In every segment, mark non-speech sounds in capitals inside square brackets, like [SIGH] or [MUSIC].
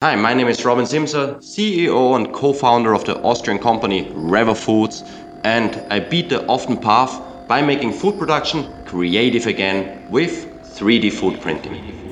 Hi, my name is Robin Simsa, CEO and co-founder of the Austrian company Revo Foods, and I beat the often path by making food production creative again with 3D food printing.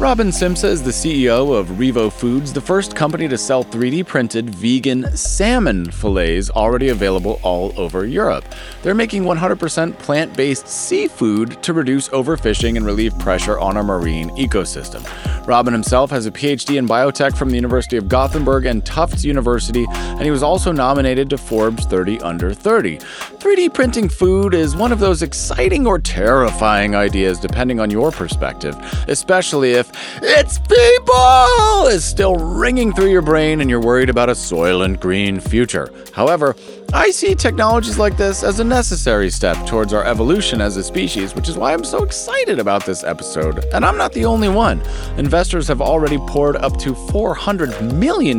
Robin Simsa is the CEO of Revo Foods, the first company to sell 3D printed vegan salmon fillets already available all over Europe. They're making 100% plant based seafood to reduce overfishing and relieve pressure on our marine ecosystem. Robin himself has a PhD in biotech from the University of Gothenburg and Tufts University, and he was also nominated to Forbes 30 Under 30. 3D printing food is one of those exciting or terrifying ideas, depending on your perspective, especially if it's people is still ringing through your brain and you're worried about a soylent green future. However, I see technologies like this as a necessary step towards our evolution as a species, which is why I'm so excited about this episode. And I'm not the only one. Investors have already poured up to $400 million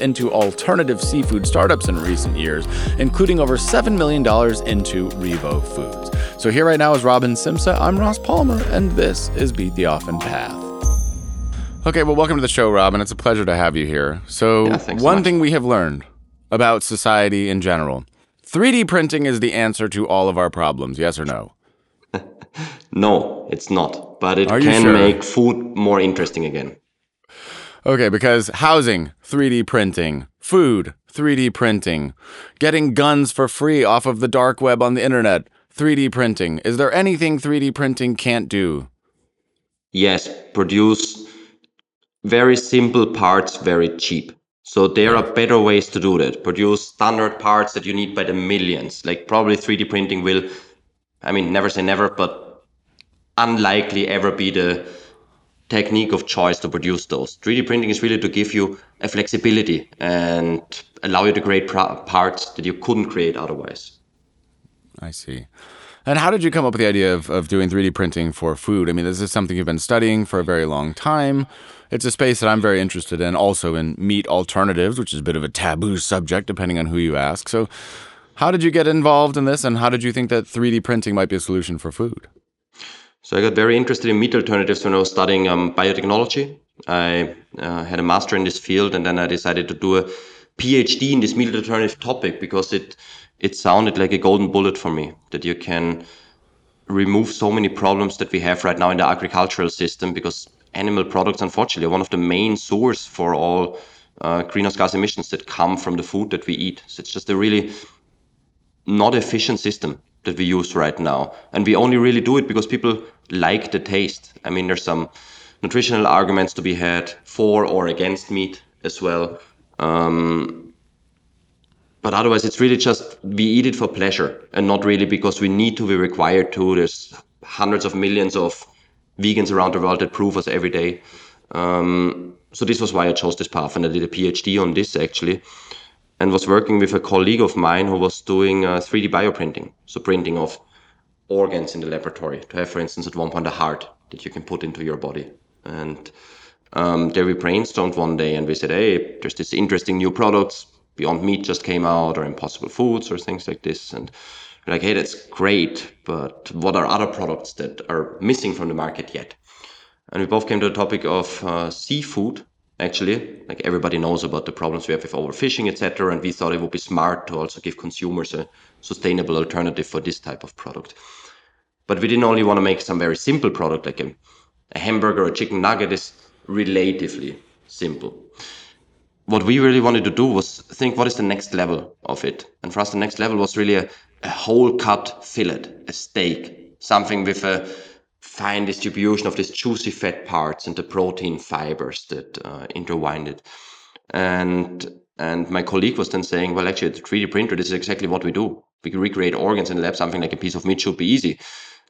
into alternative seafood startups in recent years, including over $7 million into Revo Foods. So here right now is Robin Simsa. I'm Ross Palmer, and this is Beat the Often Path. Okay, well, welcome to the show, Robin. It's a pleasure to have you here. So, Yeah, one so thing we have learned about society in general 3D printing is the answer to all of our problems, yes or no? [LAUGHS] No, it's not, but it Are can sure? make food more interesting again. Okay, because housing, 3D printing, food, 3D printing, getting guns for free off of the dark web on the internet, 3D printing. Is there anything 3D printing can't do? Yes, produce very simple parts very cheap. So there are better ways to do that. Produce standard parts that you need by the millions. Like probably 3D printing will, I mean, never say never, but unlikely ever be the technique of choice to produce those. 3D printing is really to give you a flexibility and allow you to create pro- parts that you couldn't create otherwise. I see. And how did you come up with the idea of, of doing 3D printing for food? I mean, this is something you've been studying for a very long time. It's a space that I'm very interested in, also in meat alternatives, which is a bit of a taboo subject depending on who you ask. So, how did you get involved in this, and how did you think that 3D printing might be a solution for food? So I got very interested in meat alternatives when I was studying um, biotechnology. I uh, had a master in this field, and then I decided to do a PhD in this meat alternative topic because it it sounded like a golden bullet for me that you can remove so many problems that we have right now in the agricultural system because animal products unfortunately are one of the main source for all uh, greenhouse gas emissions that come from the food that we eat so it's just a really not efficient system that we use right now. And we only really do it because people like the taste. I mean, there's some nutritional arguments to be had for or against meat as well. Um, but otherwise, it's really just we eat it for pleasure and not really because we need to be required to. There's hundreds of millions of vegans around the world that prove us every day. Um, so this was why I chose this path, and I did a PhD on this actually and was working with a colleague of mine who was doing uh, 3D bioprinting, so printing of organs in the laboratory to have, for instance, at one point a heart that you can put into your body. And um, there we brainstormed one day and we said, hey, there's this interesting new products. Beyond Meat just came out, or Impossible Foods, or things like this. And we're like, hey, that's great, but what are other products that are missing from the market yet? And we both came to the topic of uh, seafood. Actually, like everybody knows about the problems we have with overfishing, etc. And we thought it would be smart to also give consumers a sustainable alternative for this type of product. But we didn't only want to make some very simple product like a, a hamburger or a chicken nugget is relatively simple. What we really wanted to do was think what is the next level of it. And for us, the next level was really a, a whole cut fillet, a steak, something with a fine distribution of these juicy fat parts and the protein fibers that uh, it. And and my colleague was then saying, well, actually, the 3D printer, this is exactly what we do. We recreate organs in the lab. Something like a piece of meat should be easy.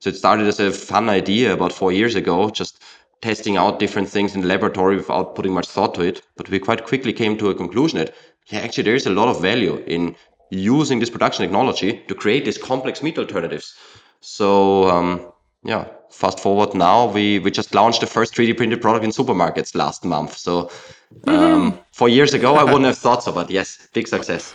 So it started as a fun idea about four years ago, just testing out different things in the laboratory without putting much thought to it. But we quite quickly came to a conclusion that, yeah, actually, there is a lot of value in using this production technology to create these complex meat alternatives. So, um, yeah, fast forward now, we, we just launched the first 3D printed product in supermarkets last month. So, um, four years ago, I wouldn't have thought so, but yes, big success.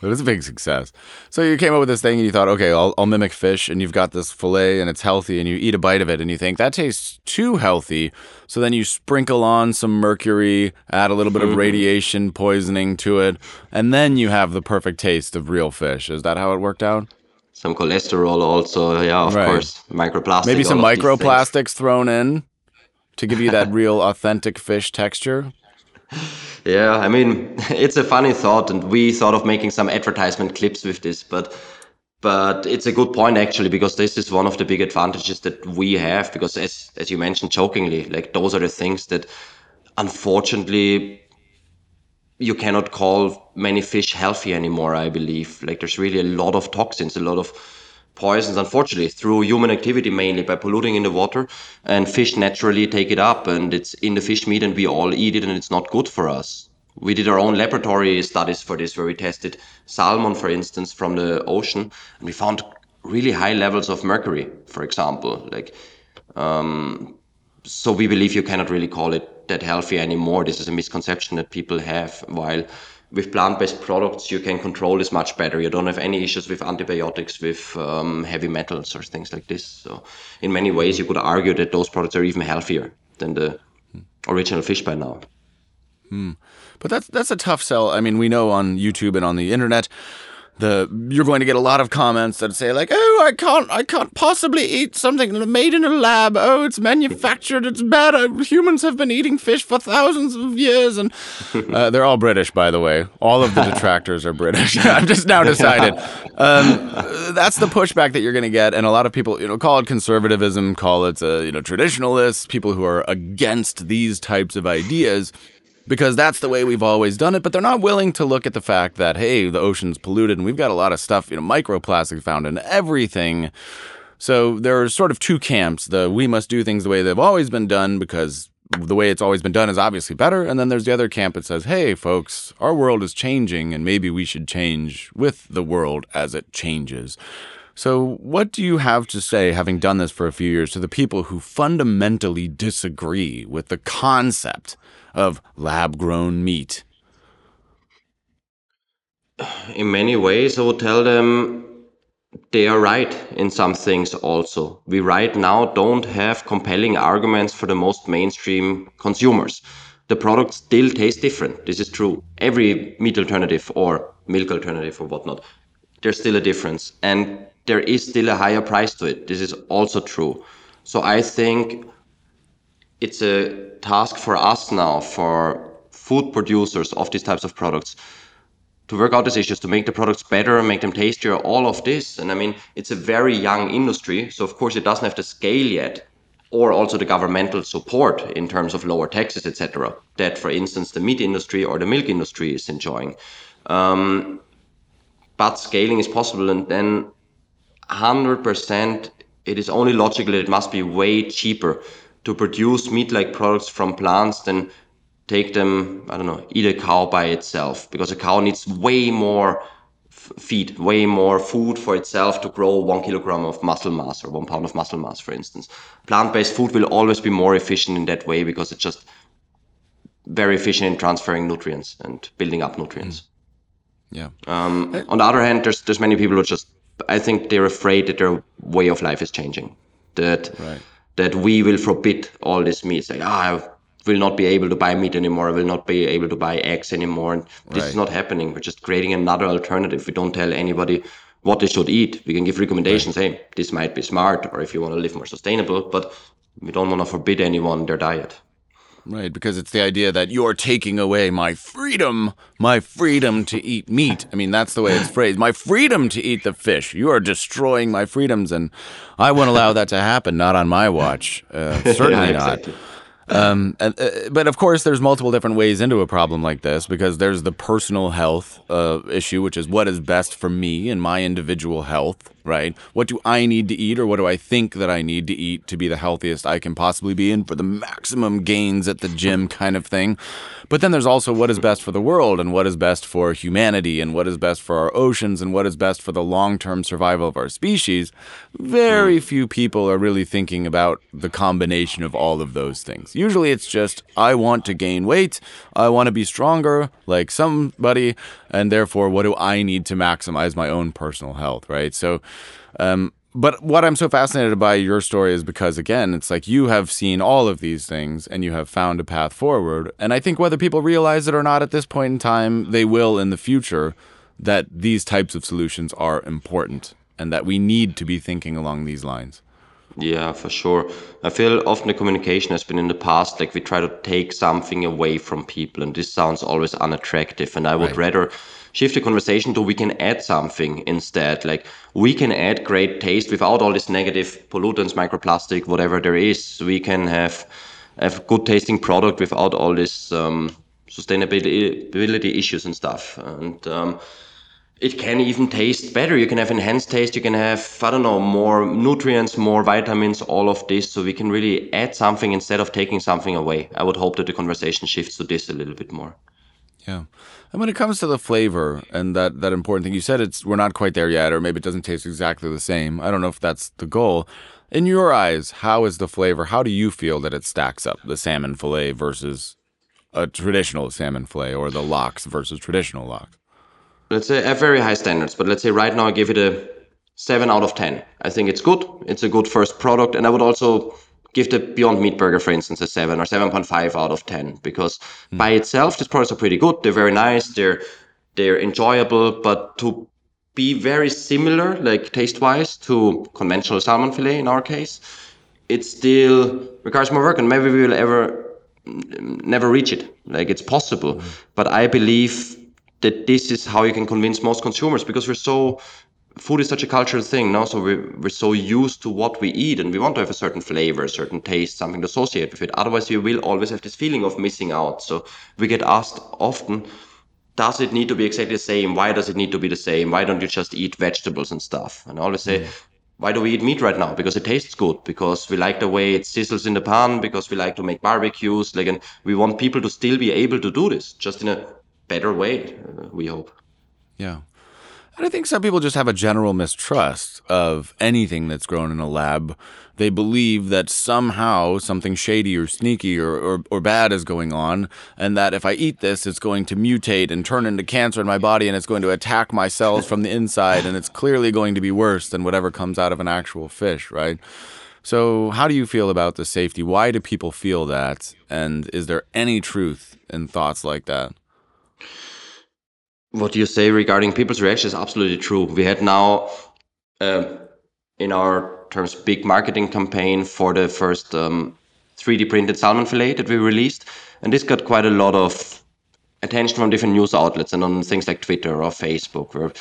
It was a big success. So you came up with this thing and you thought, okay, I'll, I'll mimic fish, and you've got this fillet and it's healthy, and you eat a bite of it and you think that tastes too healthy. So then you sprinkle on some mercury, add a little bit of Mm-hmm. radiation poisoning to it, and then you have the perfect taste of real fish. Is that how it worked out? Some cholesterol also, yeah, of Right. course. Microplastic. Maybe some all of these things. microplastics thrown in to give you that [LAUGHS] real authentic fish texture. [LAUGHS] Yeah, I mean, [LAUGHS] it's a funny thought, and we thought of making some advertisement clips with this, but but it's a good point actually because this is one of the big advantages that we have because as as you mentioned jokingly, like those are the things that unfortunately you cannot call many fish healthy anymore. I believe like there's really a lot of toxins, a lot of poisons, unfortunately, through human activity mainly by polluting in the water, and fish naturally take it up, and it's in the fish meat, and we all eat it, and it's not good for us. We did our own laboratory studies for this, where we tested salmon, for instance, from the ocean, and we found really high levels of mercury, for example. Like, um, so we believe you cannot really call it that healthy anymore. This is a misconception that people have. While with plant-based products, you can control this much better. You don't have any issues with antibiotics, with um, heavy metals or things like this. So, in many ways, you could argue that those products are even healthier than the original fish by now. But that's that's a tough sell. I mean, we know on YouTube and on the internet, the you're going to get a lot of comments that say like, "Oh, I can't, I can't possibly eat something made in a lab. Oh, it's manufactured. It's bad. Uh, Humans have been eating fish for thousands of years." And [LAUGHS] uh, they're all British, by the way. All of the [LAUGHS] detractors are British. [LAUGHS] I've just now decided. Um, that's the pushback that you're going to get, and a lot of people, you know, call it conservatism, call it, uh, you know, traditionalists, people who are against these types of ideas because that's the way we've always done it. But they're not willing to look at the fact that, hey, the ocean's polluted and we've got a lot of stuff, you know, microplastics found in everything. So there are sort of two camps. The we must do things the way they've always been done because the way it's always been done is obviously better. And then there's the other camp that says, hey, folks, our world is changing and maybe we should change with the world as it changes. So, what do you have to say, having done this for a few years, to the people who fundamentally disagree with the concept of lab grown meat? [SIGHS] in many ways, I would tell them they are right in some things also. We right now don't have compelling arguments for the most mainstream consumers. The product still tastes different. This is true. Every meat alternative or milk alternative or whatnot, there's still a difference. And there is still a higher price to it. This is also true. So I think it's a task for us now, for food producers of these types of products, to work out these issues, to make the products better, make them tastier, all of this. And I mean, it's a very young industry, so of course it doesn't have the scale yet, or also the governmental support in terms of lower taxes, etc. That, for instance, the meat industry or the milk industry is enjoying. Um, but scaling is possible, and then 100%, it is only logical that it must be way cheaper to produce meat-like products from plants than take them, I don't know, eat a cow by itself because a cow needs way more f- feed, way more food for itself to grow one kilogram of muscle mass or one pound of muscle mass, for instance. Plant based food will always be more efficient in that way because it's just very efficient in transferring nutrients and building up nutrients. Yeah. Um, on the other hand, there's there's many people who just I think they're afraid that their way of life is changing. That Right. That we will forbid all this meat. Say, ah, I will not be able to buy meat anymore. I will not be able to buy eggs anymore. And this is not happening. We're just creating another alternative. We don't tell anybody what they should eat. We can give recommendations. Hey, this might be smart, or if you want to live more sustainable, but we don't want to forbid anyone their diet. Right, because it's the idea that you're taking away my freedom, my freedom to eat meat. I mean, that's the way it's phrased. My freedom to eat the fish. You are destroying my freedoms, and I won't allow that to happen. Not on my watch. Uh, [LAUGHS] certainly Yeah, not. Um, and, uh, but of course, there's multiple different ways into a problem like this because there's the personal health uh, issue, which is what is best for me and my individual health, right? What do I need to eat, or what do I think that I need to eat to be the healthiest I can possibly be and for the maximum gains at the gym kind of thing? But then there's also what is best for the world and what is best for humanity and what is best for our oceans and what is best for the long term survival of our species. Very mm. few people are really thinking about the combination of all of those things. Usually it's just, I want to gain weight, I want to be stronger like somebody, and therefore, what do I need to maximize my own personal health, right? So, um, but what I'm so fascinated by your story is because, again, it's like you have seen all of these things and you have found a path forward. And I think whether people realize it or not at this point in time, they will in the future that these types of solutions are important and that we need to be thinking along these lines. Yeah, for sure. I feel often the communication has been in the past like we try to take something away from people, and this sounds always unattractive. And I would right. rather shift the conversation to we can add something instead. Like we can add great taste without all this negative pollutants, microplastic, whatever there is. We can have have good tasting product without all this um, sustainability issues and stuff. And um, it can even taste better. You can have enhanced taste. You can have, I don't know, more nutrients, more vitamins, all of this. So we can really add something instead of taking something away. I would hope that the conversation shifts to this a little bit more. Yeah. And when it comes to the flavor and that, that important thing, you said it's we're not quite there yet, or maybe it doesn't taste exactly the same. I don't know if that's the goal. In your eyes, how is the flavor? How do you feel that it stacks up the salmon fillet versus a traditional salmon fillet or the lox versus traditional lox? let's say at very high standards, but let's say right now I give it a seven out of ten. I think it's good. It's a good first product, and I would also give the Beyond Meat Burger, for instance, a seven or seven point five out of ten because mm. by itself these products are pretty good. They're very nice. They're they're enjoyable, but to be very similar, like taste wise, to conventional salmon fillet in our case, it still requires more work, and maybe we will ever never reach it. Like it's possible, mm. but I believe that this is how you can convince most consumers because we're so food is such a cultural thing now so we're, we're so used to what we eat and we want to have a certain flavor a certain taste something to associate with it. Otherwise you will always have this feeling of missing out. So we get asked often does it need to be exactly the same? Why does it need to be the same? Why don't you just eat vegetables and stuff? And i always say mm. why do we eat meat right now? Because it tastes good because we like the way it sizzles in the pan because we like to make barbecues like and we want people to still be able to do this just in a better way, uh, we hope. Yeah. And I think some people just have a general mistrust of anything that's grown in a lab. They believe that somehow something shady or sneaky or, or, or, bad is going on, and that if I eat this, it's going to mutate and turn into cancer in my body and it's going to attack my cells from the inside, and it's clearly going to be worse than whatever comes out of an actual fish, right? So, how do you feel about the safety? Why do people feel that? And is there any truth in thoughts like that? What you say regarding people's reaction is absolutely true. We had now uh, in our terms big marketing campaign for the first um, 3D printed salmon fillet that we released, and this got quite a lot of attention from different news outlets and on things like Twitter or Facebook. Where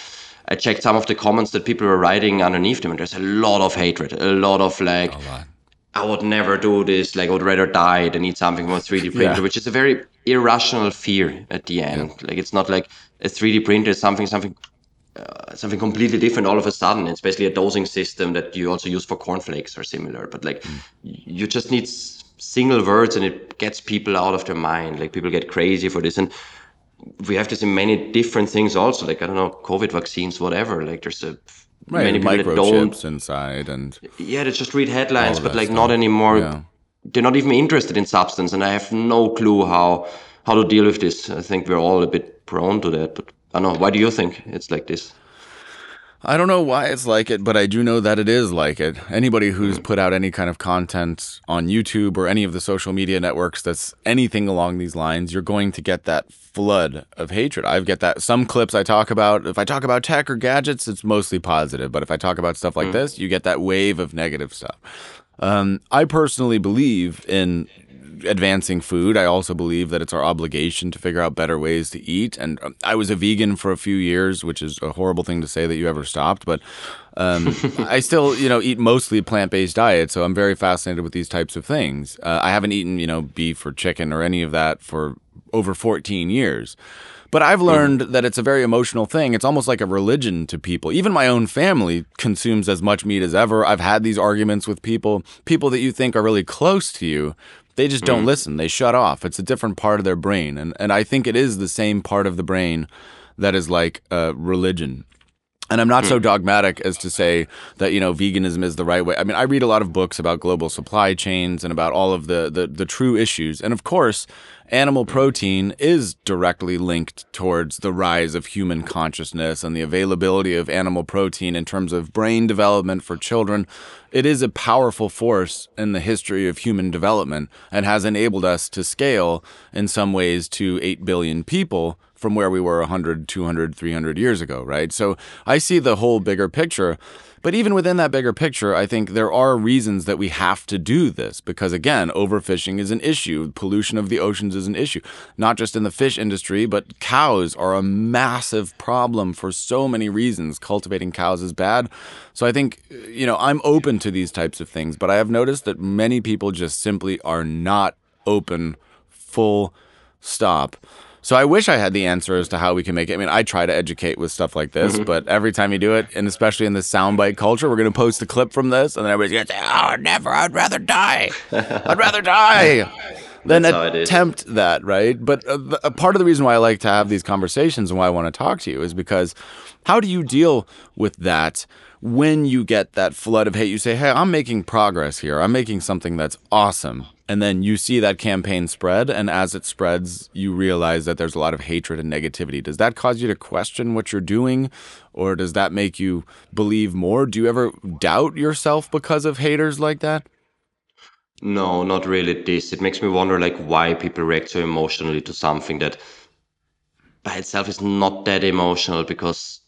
I checked some of the comments that people were writing underneath them, and there's a lot of hatred, a lot of like. I would never do this. Like, I would rather die than eat something from a 3D printer, yeah. which is a very irrational fear at the end. Yeah. Like, it's not like a 3D printer is something, something, uh, something completely different all of a sudden. It's basically a dosing system that you also use for cornflakes or similar. But like, mm. you just need single words and it gets people out of their mind. Like, people get crazy for this. And we have this in many different things also. Like, I don't know, COVID vaccines, whatever. Like, there's a right, many people don't inside and yeah they just read headlines but like stuff. not anymore yeah. they're not even interested in substance and i have no clue how how to deal with this i think we're all a bit prone to that but i don't know why do you think it's like this I don't know why it's like it, but I do know that it is like it. Anybody who's put out any kind of content on YouTube or any of the social media networks that's anything along these lines, you're going to get that flood of hatred. I get that some clips I talk about, if I talk about tech or gadgets, it's mostly positive, but if I talk about stuff like mm. this, you get that wave of negative stuff. Um, I personally believe in advancing food. I also believe that it's our obligation to figure out better ways to eat. And um, I was a vegan for a few years, which is a horrible thing to say that you ever stopped, but um, [LAUGHS] I still, you know, eat mostly plant-based diet. So I'm very fascinated with these types of things. Uh, I haven't eaten, you know, beef or chicken or any of that for over 14 years. But I've learned that it's a very emotional thing. It's almost like a religion to people. Even my own family consumes as much meat as ever. I've had these arguments with people, people that you think are really close to you, they just don't mm. listen. They shut off. It's a different part of their brain. And, and I think it is the same part of the brain that is like uh, religion. and I'm not so dogmatic as to say that you know veganism is the right way. I mean, I read a lot of books about global supply chains and about all of the the, the true issues, and of course, animal protein is directly linked towards the rise of human consciousness and the availability of animal protein in terms of brain development for children. It is a powerful force in the history of human development and has enabled us to scale in some ways to 8 billion people from where we were 100, 200, 300 years ago, right? So I see the whole bigger picture. But even within that bigger picture, I think there are reasons that we have to do this because, again, overfishing is an issue. Pollution of the oceans is an issue, not just in the fish industry, but cows are a massive problem for so many reasons. Cultivating cows is bad. So I think, you know, I'm open to these types of things, but I have noticed that many people just simply are not open full stop so I wish I had the answer as to how we can make it. I mean, I try to educate with stuff like this, mm-hmm. but every time you do it, and especially in this soundbite culture, we're going to post a clip from this, and then everybody's going to say, "Oh, never! I'd rather die. I'd rather die." [LAUGHS] Then attempt that, right? But uh, a part of the reason why I like to have these conversations and why I want to talk to you is because how do you deal with that when you get that flood of hate? You say, "Hey, I'm making progress here. I'm making something that's awesome." And then you see that campaign spread and as it spreads you realize that there's a lot of hatred and negativity. Does that cause you to question what you're doing? Or does that make you believe more? Do you ever doubt yourself because of haters like that? No not really this. It makes me wonder like why people react so emotionally to something that by itself is not that emotional because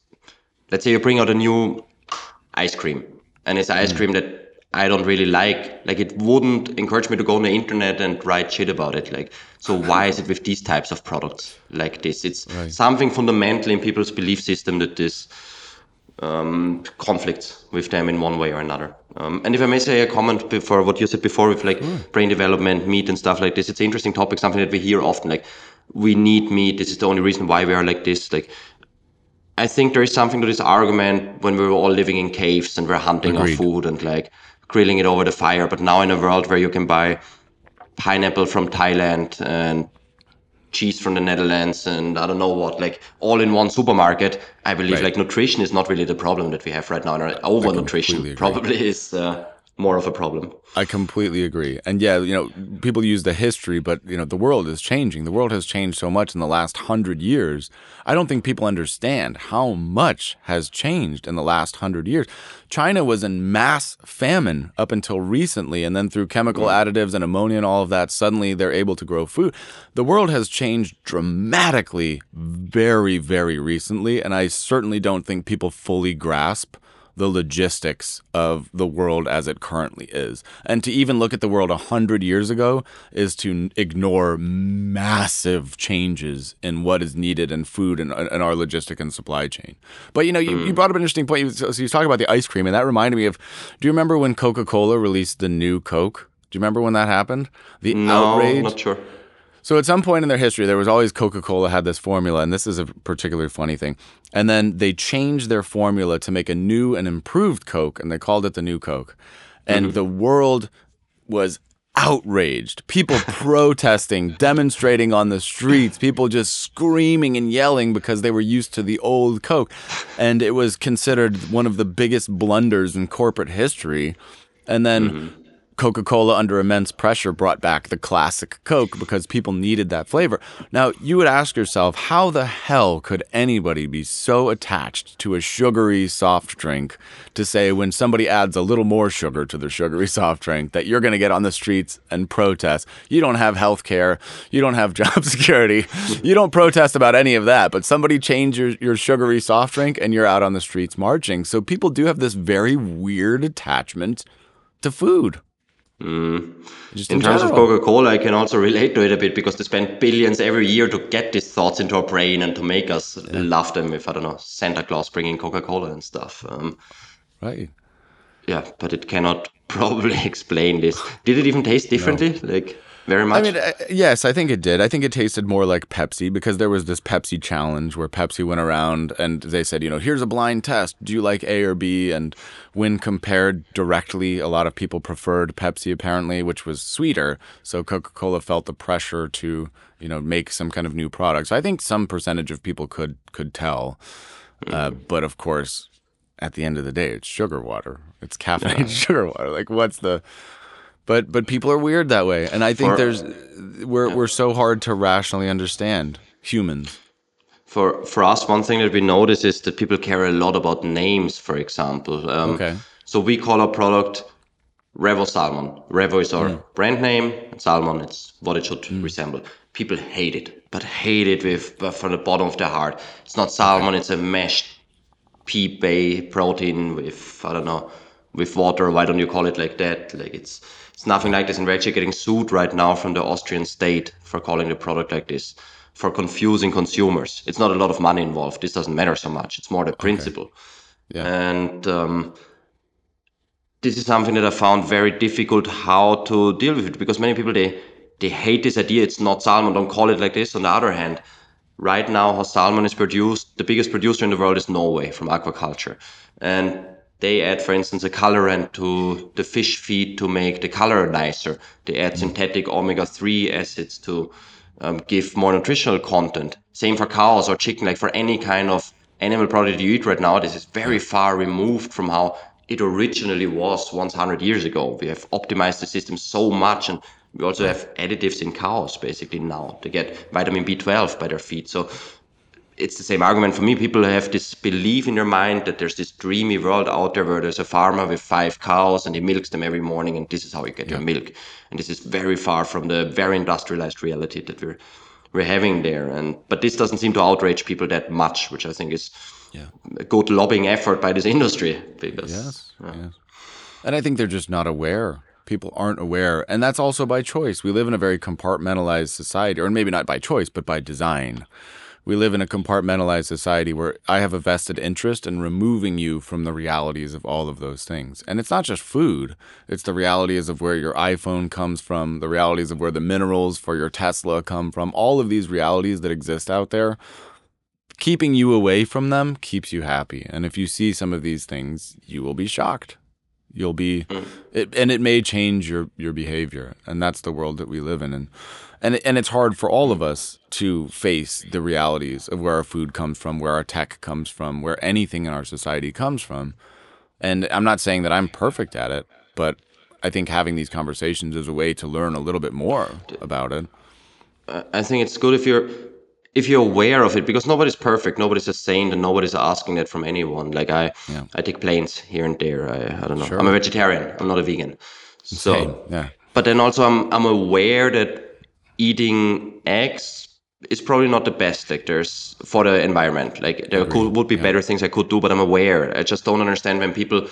let's say you bring out a new ice cream and it's ice mm. cream that I don't really like. Like it wouldn't encourage me to go on the internet and write shit about it. Like so, why is it with these types of products like this? It's right. something fundamental in people's belief system that this um, conflicts with them in one way or another. Um, and if I may say a comment before what you said before with like mm. brain development, meat and stuff like this, it's an interesting topic, something that we hear often. Like we need meat. This is the only reason why we are like this. Like I think there is something to this argument when we were all living in caves and we're hunting Agreed. our food and like grilling it over the fire. But now in a world where you can buy pineapple from Thailand and cheese from the Netherlands and I don't know what, like all in one supermarket, I believe right. like nutrition is not really the problem that we have right now. Over nutrition probably [LAUGHS] is uh, more of a problem. I completely agree. And yeah, you know, people use the history, but you know, the world is changing. The world has changed so much in the last hundred years. I don't think people understand how much has changed in the last hundred years. China was in mass famine up until recently, and then through chemical mm. additives and ammonia and all of that, suddenly they're able to grow food. The world has changed dramatically very, very recently, and I certainly don't think people fully grasp the logistics of the world as it currently is. And to even look at the world 100 years ago is to ignore massive changes in what is needed in food and, and our logistic and supply chain. But you know, you, you mm. brought up an interesting point. So, you talk about the ice cream, and that reminded me of do you remember when Coca Cola released the new Coke? Do you remember when that happened? The outrage. no, outrage. Not sure. So at some point in their history, there was always Coca Cola had this formula, and this is a particularly funny thing. And then they changed their formula to make a new and improved Coke, and they called it the New Coke. And mm-hmm. the world was outraged. People [LAUGHS] protesting, demonstrating on the streets, people just screaming and yelling because they were used to the old Coke. And it was considered one of the biggest blunders in corporate history. And then mm-hmm. Coca Cola, under immense pressure, brought back the classic Coke because people needed that flavor. Now, you would ask yourself, how the hell could anybody be so attached to a sugary soft drink to say when somebody adds a little more sugar to their sugary [LAUGHS] soft drink that you're going to get on the streets and protest? You don't have health care, you don't have [LAUGHS] job security, you don't protest about any of that, but somebody changed your, your sugary soft drink and you're out on the streets marching. So people do have this very weird attachment to food. Mm. in, in terms of Coca Cola, I can also relate to it a bit because they spend billions every year to get these thoughts into our brain and to make us yeah. love them with, I don't know, Santa Claus bringing Coca Cola and stuff. Um, right. Yeah, but it cannot [LAUGHS] probably explain this. Did it even taste differently? No. Like, very much. I mean, uh, yes, I think it did. I think it tasted more like Pepsi because there was this Pepsi challenge where Pepsi went around and they said, you know, here's a blind test. Do you like A or B? And when compared directly, a lot of people preferred Pepsi apparently, which was sweeter. So Coca Cola felt the pressure to, you know, make some kind of new product. So I think some percentage of people could could tell. Uh, but of course, at the end of the day, it's sugar water. It's caffeinated [LAUGHS] sugar water. Like, what's the? But but people are weird that way, and I think For- there's we're we're so hard to rationally understand humans. For for us, one thing that we notice is that people care a lot about names. For example, um, Okay. So we call our product Revo Salmon. Revo is our brand name. and Salmon, it's what it should resemble. People hate it, but hate it with but from the bottom of their heart. It's not salmon. It's a meshed pea bay protein with I don't know with water. Why don't you call it like that? Like it's it's nothing like this. And we're actually getting sued right now from the Austrian state for calling the product like this, for confusing consumers. It's not a lot of money involved. This doesn't matter so much. It's more the principle. Yeah. And um, this is something that I found very difficult how to deal with it because many people they they hate this idea. It's not salmon. Don't call it like this. On the other hand, right now how salmon is produced, the biggest producer in the world is Norway from aquaculture, and they add, for instance, a colorant to the fish feed to make the color nicer. They add synthetic omega-3 acids to um, give more nutritional content. Same for cows or chicken, like for any kind of animal product you eat right now, this is very far removed from how it originally was once 100 years ago. We have optimized the system so much and we also have additives in cows basically now to get vitamin B12 by their feed. So it's the same argument for me. People have this belief in their mind that there's this dreamy world out there where there's a farmer with five cows and he milks them every morning and this is how you get your milk. And this is very far from the very industrialized reality that we're we're having there. And but this doesn't seem to outrage people that much, which I think is Yeah. a good lobbying effort by this industry because Yes. Yes. And I think they're just not aware. People aren't aware. And that's also by choice. We live in a very compartmentalized society, or maybe not by choice, but by design. We live in a compartmentalized society where I have a vested interest in removing you from the realities of all of those things. And it's not just food, it's the realities of where your iPhone comes from, the realities of where the minerals for your Tesla come from, all of these realities that exist out there keeping you away from them keeps you happy. And if you see some of these things, you will be shocked. You'll be, mm. it, and it may change your your behavior. And that's the world that we live in. And and and it's hard for all of us to face the realities of where our food comes from, where our tech comes from, where anything in our society comes from. And I'm not saying that I'm perfect at it, but I think having these conversations is a way to learn a little bit more about it. I think it's good if you're if you're aware of it because nobody's perfect, nobody's a saint, and nobody's asking that from anyone. Like I, Yeah. I take planes here and there. I, I don't know. Sure. I'm a vegetarian. I'm not a vegan. So, Same, yeah. but then also I'm I'm aware that eating eggs is probably not the best. Like there's for the environment. Like there could, would be better things I could do, but I'm aware. I just don't understand when people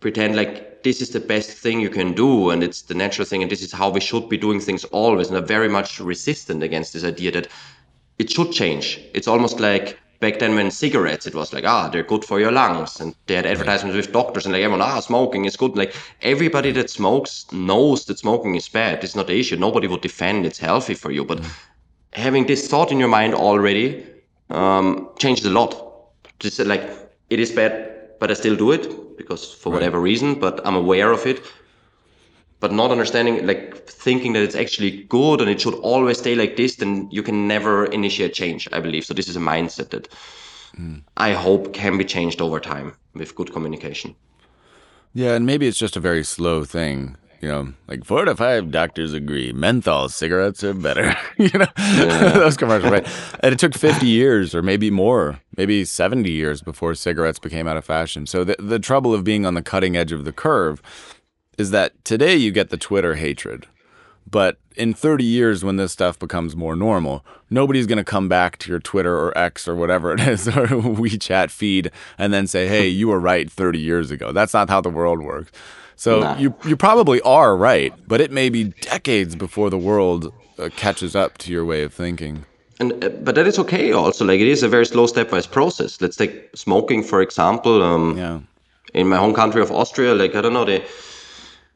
pretend like this is the best thing you can do and it's the natural thing and this is how we should be doing things always and i'm very much resistant against this idea that it should change. It's almost like back then when cigarettes it was like ah they're good for your lungs and they had advertisements with doctors and like everyone ah smoking is good. Like everybody that smokes knows that smoking is bad. It's not the issue. Nobody would defend it's healthy for you. But having this thought in your mind already um, changes a lot. Just like it is bad but i still do it because for whatever reason but i'm aware of it but not understanding like thinking that it's actually good and it should always stay like this then you can never initiate change i believe so this is a mindset that hmm. i hope can be changed over time with good communication Yeah, and maybe it's just a very slow thing. You know, like four to five doctors agree menthol cigarettes are better. [LAUGHS] you know, [LAUGHS] those commercials, right? And it took 50 years or maybe more, maybe 70 years before cigarettes became out of fashion. So the, the trouble of being on the cutting edge of the curve is that today you get the Twitter hatred. But in 30 years, when this stuff becomes more normal, nobody's going to come back to your Twitter or X or whatever it [LAUGHS] is or WeChat feed and then say, hey, you were right 30 years ago. That's not how the world works. So Nah. you, you probably are right, but it may be decades before the world uh, catches up to your way of thinking. and uh, but that is okay also like it is a very slow stepwise process let's take smoking for example um, Yeah. in my home country of Austria, like I don't know, they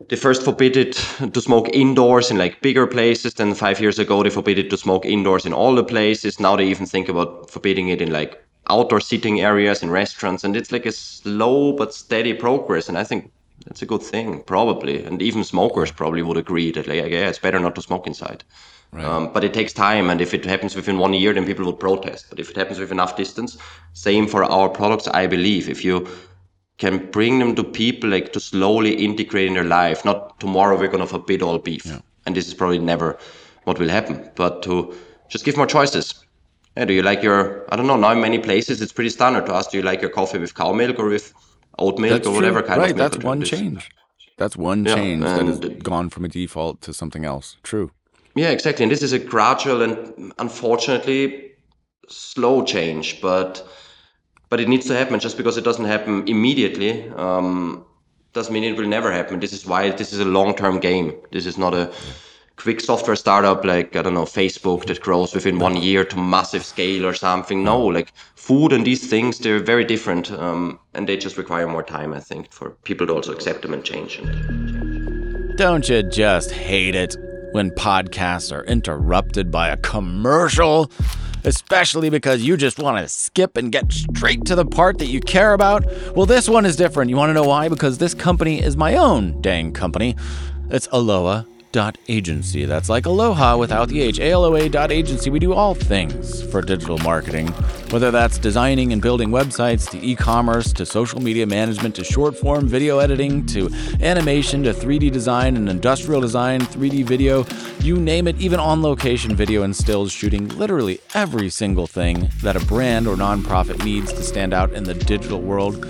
they first forbid it to smoke indoors in like bigger places. Then five years ago, they forbid it to smoke indoors in all the places. Now they even think about forbidding it in like outdoor seating areas in restaurants, and it's like a slow but steady progress. And I think that's a good thing, probably. And even smokers probably would agree that like yeah, it's better not to smoke inside. Um, but it takes time, and if it happens within one year, then people would protest. But if it happens with enough distance, same for our products, I believe. If you can bring them to people like to slowly integrate in their life. Not tomorrow we're gonna forbid all beef, yeah. and this is probably never what will happen. But to just give more choices. Yeah, do you like your? I don't know. Now in many places it's pretty standard to ask, do you like your coffee with cow milk or with oat milk that's or whatever true. kind right, of milk? That's one change. That's one yeah, change that has gone from a default to something else. True. Yeah, exactly. And this is a gradual and unfortunately slow change, but but it needs to happen. Just because it doesn't happen immediately um, doesn't mean it will never happen. This is why this is a long-term game. This is not a quick software startup like I don't know Facebook that grows within one year to massive scale or something. No, like food and these things they're very different, um, and they just require more time. I think for people to also accept them and change. And Don't you just hate it when podcasts are interrupted by a commercial? Especially because you just want to skip and get straight to the part that you care about? Well, this one is different. You want to know why? Because this company is my own dang company. It's Aloa dot agency. That's like aloha without the H. Dot agency. We do all things for digital marketing, whether that's designing and building websites, to e commerce, to social media management, to short form video editing, to animation, to 3D design and industrial design, 3D video, you name it, even on location video and stills, shooting literally every single thing that a brand or nonprofit needs to stand out in the digital world.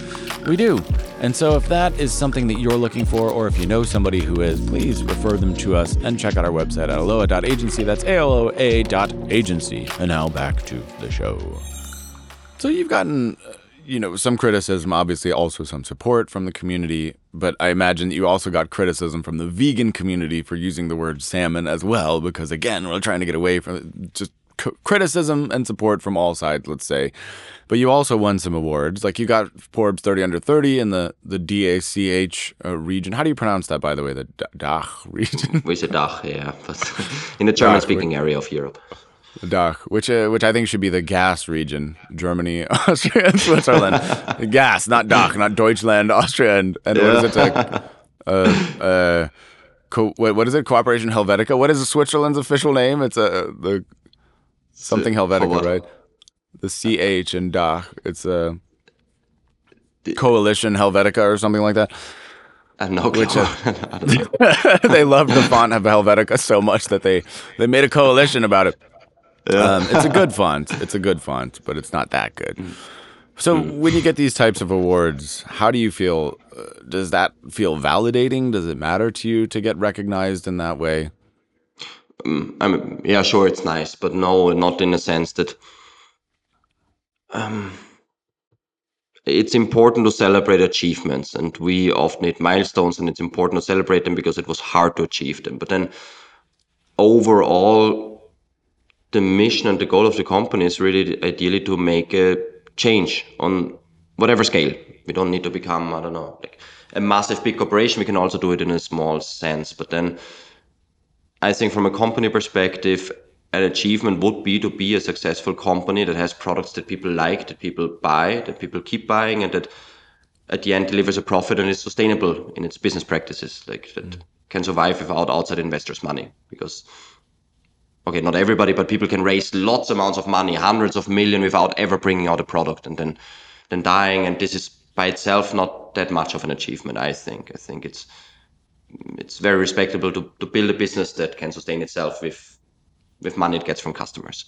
We do. And so, if that is something that you're looking for, or if you know somebody who is, please refer them to us and check out our website at aloa.agency. That's A-L-O-A dot agency. And now back to the show. So, you've gotten, uh, you know, some criticism, obviously, also some support from the community. But I imagine that you also got criticism from the vegan community for using the word salmon as well, because again, we're trying to get away from just criticism and support from all sides, let's say. But you also won some awards. Like you got Forbes 30 under 30 in the, the DACH uh, region. How do you pronounce that, by the way? The DACH [LAUGHS] region? We say DACH, yeah. But in the German speaking area of Europe. DACH, which uh, which I think should be the gas region, Germany, [LAUGHS] Austria, and Switzerland. gas, not DACH, not Deutschland, Austria, and, and yeah. what is it? Like, uh, uh, co- what, what is it? Cooperation Helvetica. What is Switzerland's official name? It's a uh, the something Helvetica, right? The CH in DACH. It's a coalition Helvetica or something like that. [LAUGHS] I know. Which [LAUGHS] they love the font of Helvetica so much that they they made a coalition about it. Yeah. Um, it's a [LAUGHS] good font. It's a good font, but it's not that good. Mm. So mm. when you get these types of awards, how do you feel? Uh, does that feel validating? Does it matter to you to get recognized in that way? Um, I mean, yeah, sure, it's nice, but no, not in a sense that um, it's important to celebrate achievements, and we often hit milestones, and it's important to celebrate them because it was hard to achieve them. But then, overall, the mission and the goal of the company is really ideally to make a change on whatever scale. We don't need to become, I don't know, like a massive big corporation. We can also do it in a small sense, but then I think from a company perspective, an achievement would be to be a successful company that has products that people like, that people buy, that people keep buying, and that at the end delivers a profit and is sustainable in its business practices, like that mm. can survive without outside investors' money. Because okay, not everybody, but people can raise lots amounts of money, hundreds of million, without ever bringing out a product and then then dying. And this is by itself not that much of an achievement. I think. I think it's it's very respectable to, to build a business that can sustain itself with with money it gets from customers.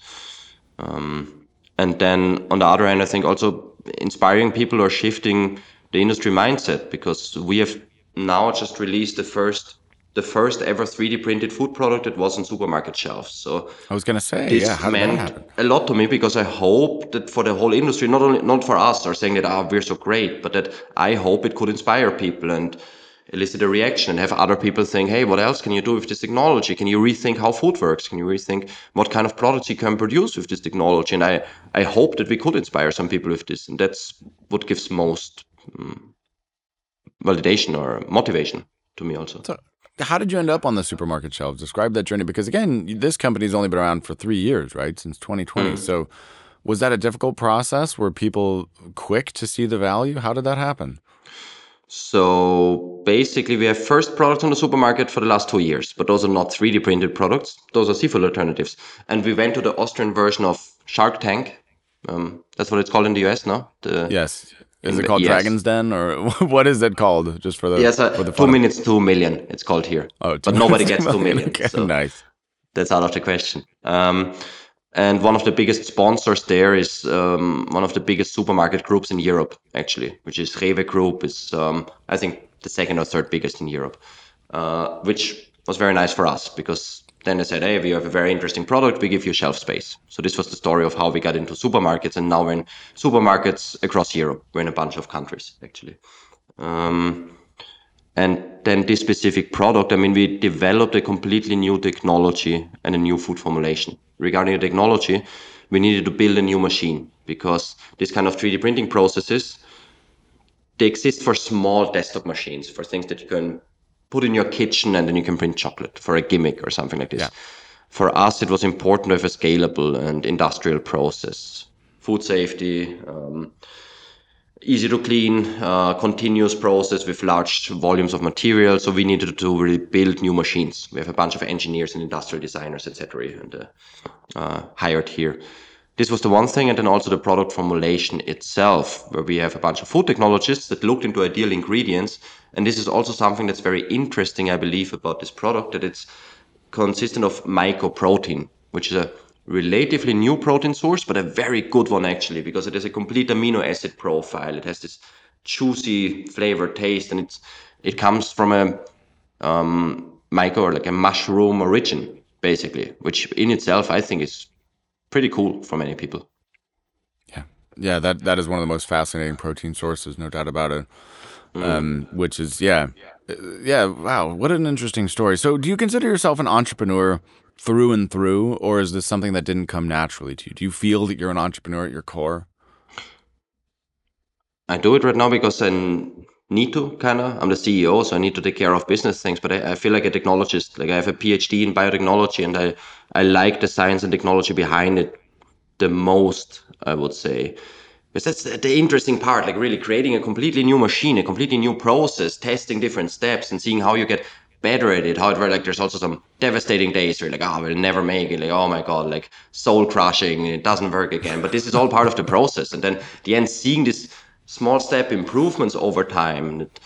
Um, and then on the other hand, I think also inspiring people or shifting the industry mindset because we have now just released the first the first ever 3D printed food product that was on supermarket shelves. So I was gonna say, this yeah, meant a lot to me because I hope that for the whole industry, not only not for us, are saying that ah oh, we're so great, but that I hope it could inspire people and elicit a reaction and have other people think, hey, what else can you do with this technology? Can you rethink how food works? Can you rethink what kind of products you can produce with this technology? And I, I hope that we could inspire some people with this. And that's what gives most um, validation or motivation to me also. So how did you end up on the supermarket shelves? Describe that journey because again, this company's only been around for three years, right? Since 2020. Mm. So was that a difficult process? Were people quick to see the value? How did that happen? So basically, we have first products on the supermarket for the last two years, but those are not 3D printed products. Those are seafood alternatives. And we went to the Austrian version of Shark Tank. Um, that's what it's called in the US, no? The, yes. Is it called yes. Dragon's Den or [LAUGHS] what is it called? Just for the Yes, uh, for the two minutes, two million. It's called here. Oh, but nobody gets two [LAUGHS] million. Okay, so nice. that's out of the question. Um, and one of the biggest sponsors there is um, one of the biggest supermarket groups in Europe, actually, which is Rewe Group. is um, I think the second or third biggest in Europe, uh, which was very nice for us because then they said, hey, we have a very interesting product, we give you shelf space. So this was the story of how we got into supermarkets, and now we're in supermarkets across Europe. We're in a bunch of countries, actually. Um, and then this specific product, I mean, we developed a completely new technology and a new food formulation. Regarding the technology, we needed to build a new machine because this kind of 3D printing processes, they exist for small desktop machines, for things that you can put in your kitchen and then you can print chocolate for a gimmick or something like this. Yeah. For us, it was important to have a scalable and industrial process. Food safety, um, easy to clean, uh, continuous process with large volumes of material. So we needed to really build new machines. We have a bunch of engineers and industrial designers, etc., and uh, hired here. This was the one thing, and then also the product formulation itself, where we have a bunch of food technologists that looked into ideal ingredients. And this is also something that's very interesting, I believe, about this product that it's consistent of mycoprotein, which is a relatively new protein source, but a very good one actually, because it has a complete amino acid profile. It has this juicy flavor taste, and it's it comes from a um, myco or like a mushroom origin, basically, which in itself I think is pretty cool for many people. Yeah, yeah. That that is one of the most fascinating protein sources, no doubt about it. Um, which is yeah, Uh, yeah. Wow, what an interesting story. So, do you consider yourself an entrepreneur through and through, or is this something that didn't come naturally to you? Do you feel that you're an entrepreneur at your core? I do it right now because I need to, kind of. I'm the CEO, so I need to take care of business things. But I, I feel like a technologist. Like I have a PhD in biotechnology, and I I like the science and technology behind it the most. I would say. Because that's the interesting part, like really creating a completely new machine, a completely new process, testing different steps and seeing how you get better at it. How it like there's also some devastating days where you're like, oh, we'll never make it. Like, oh my god, like soul crushing, it doesn't work again. But this is all part of the process. And then the end, seeing this small step improvements over time. It,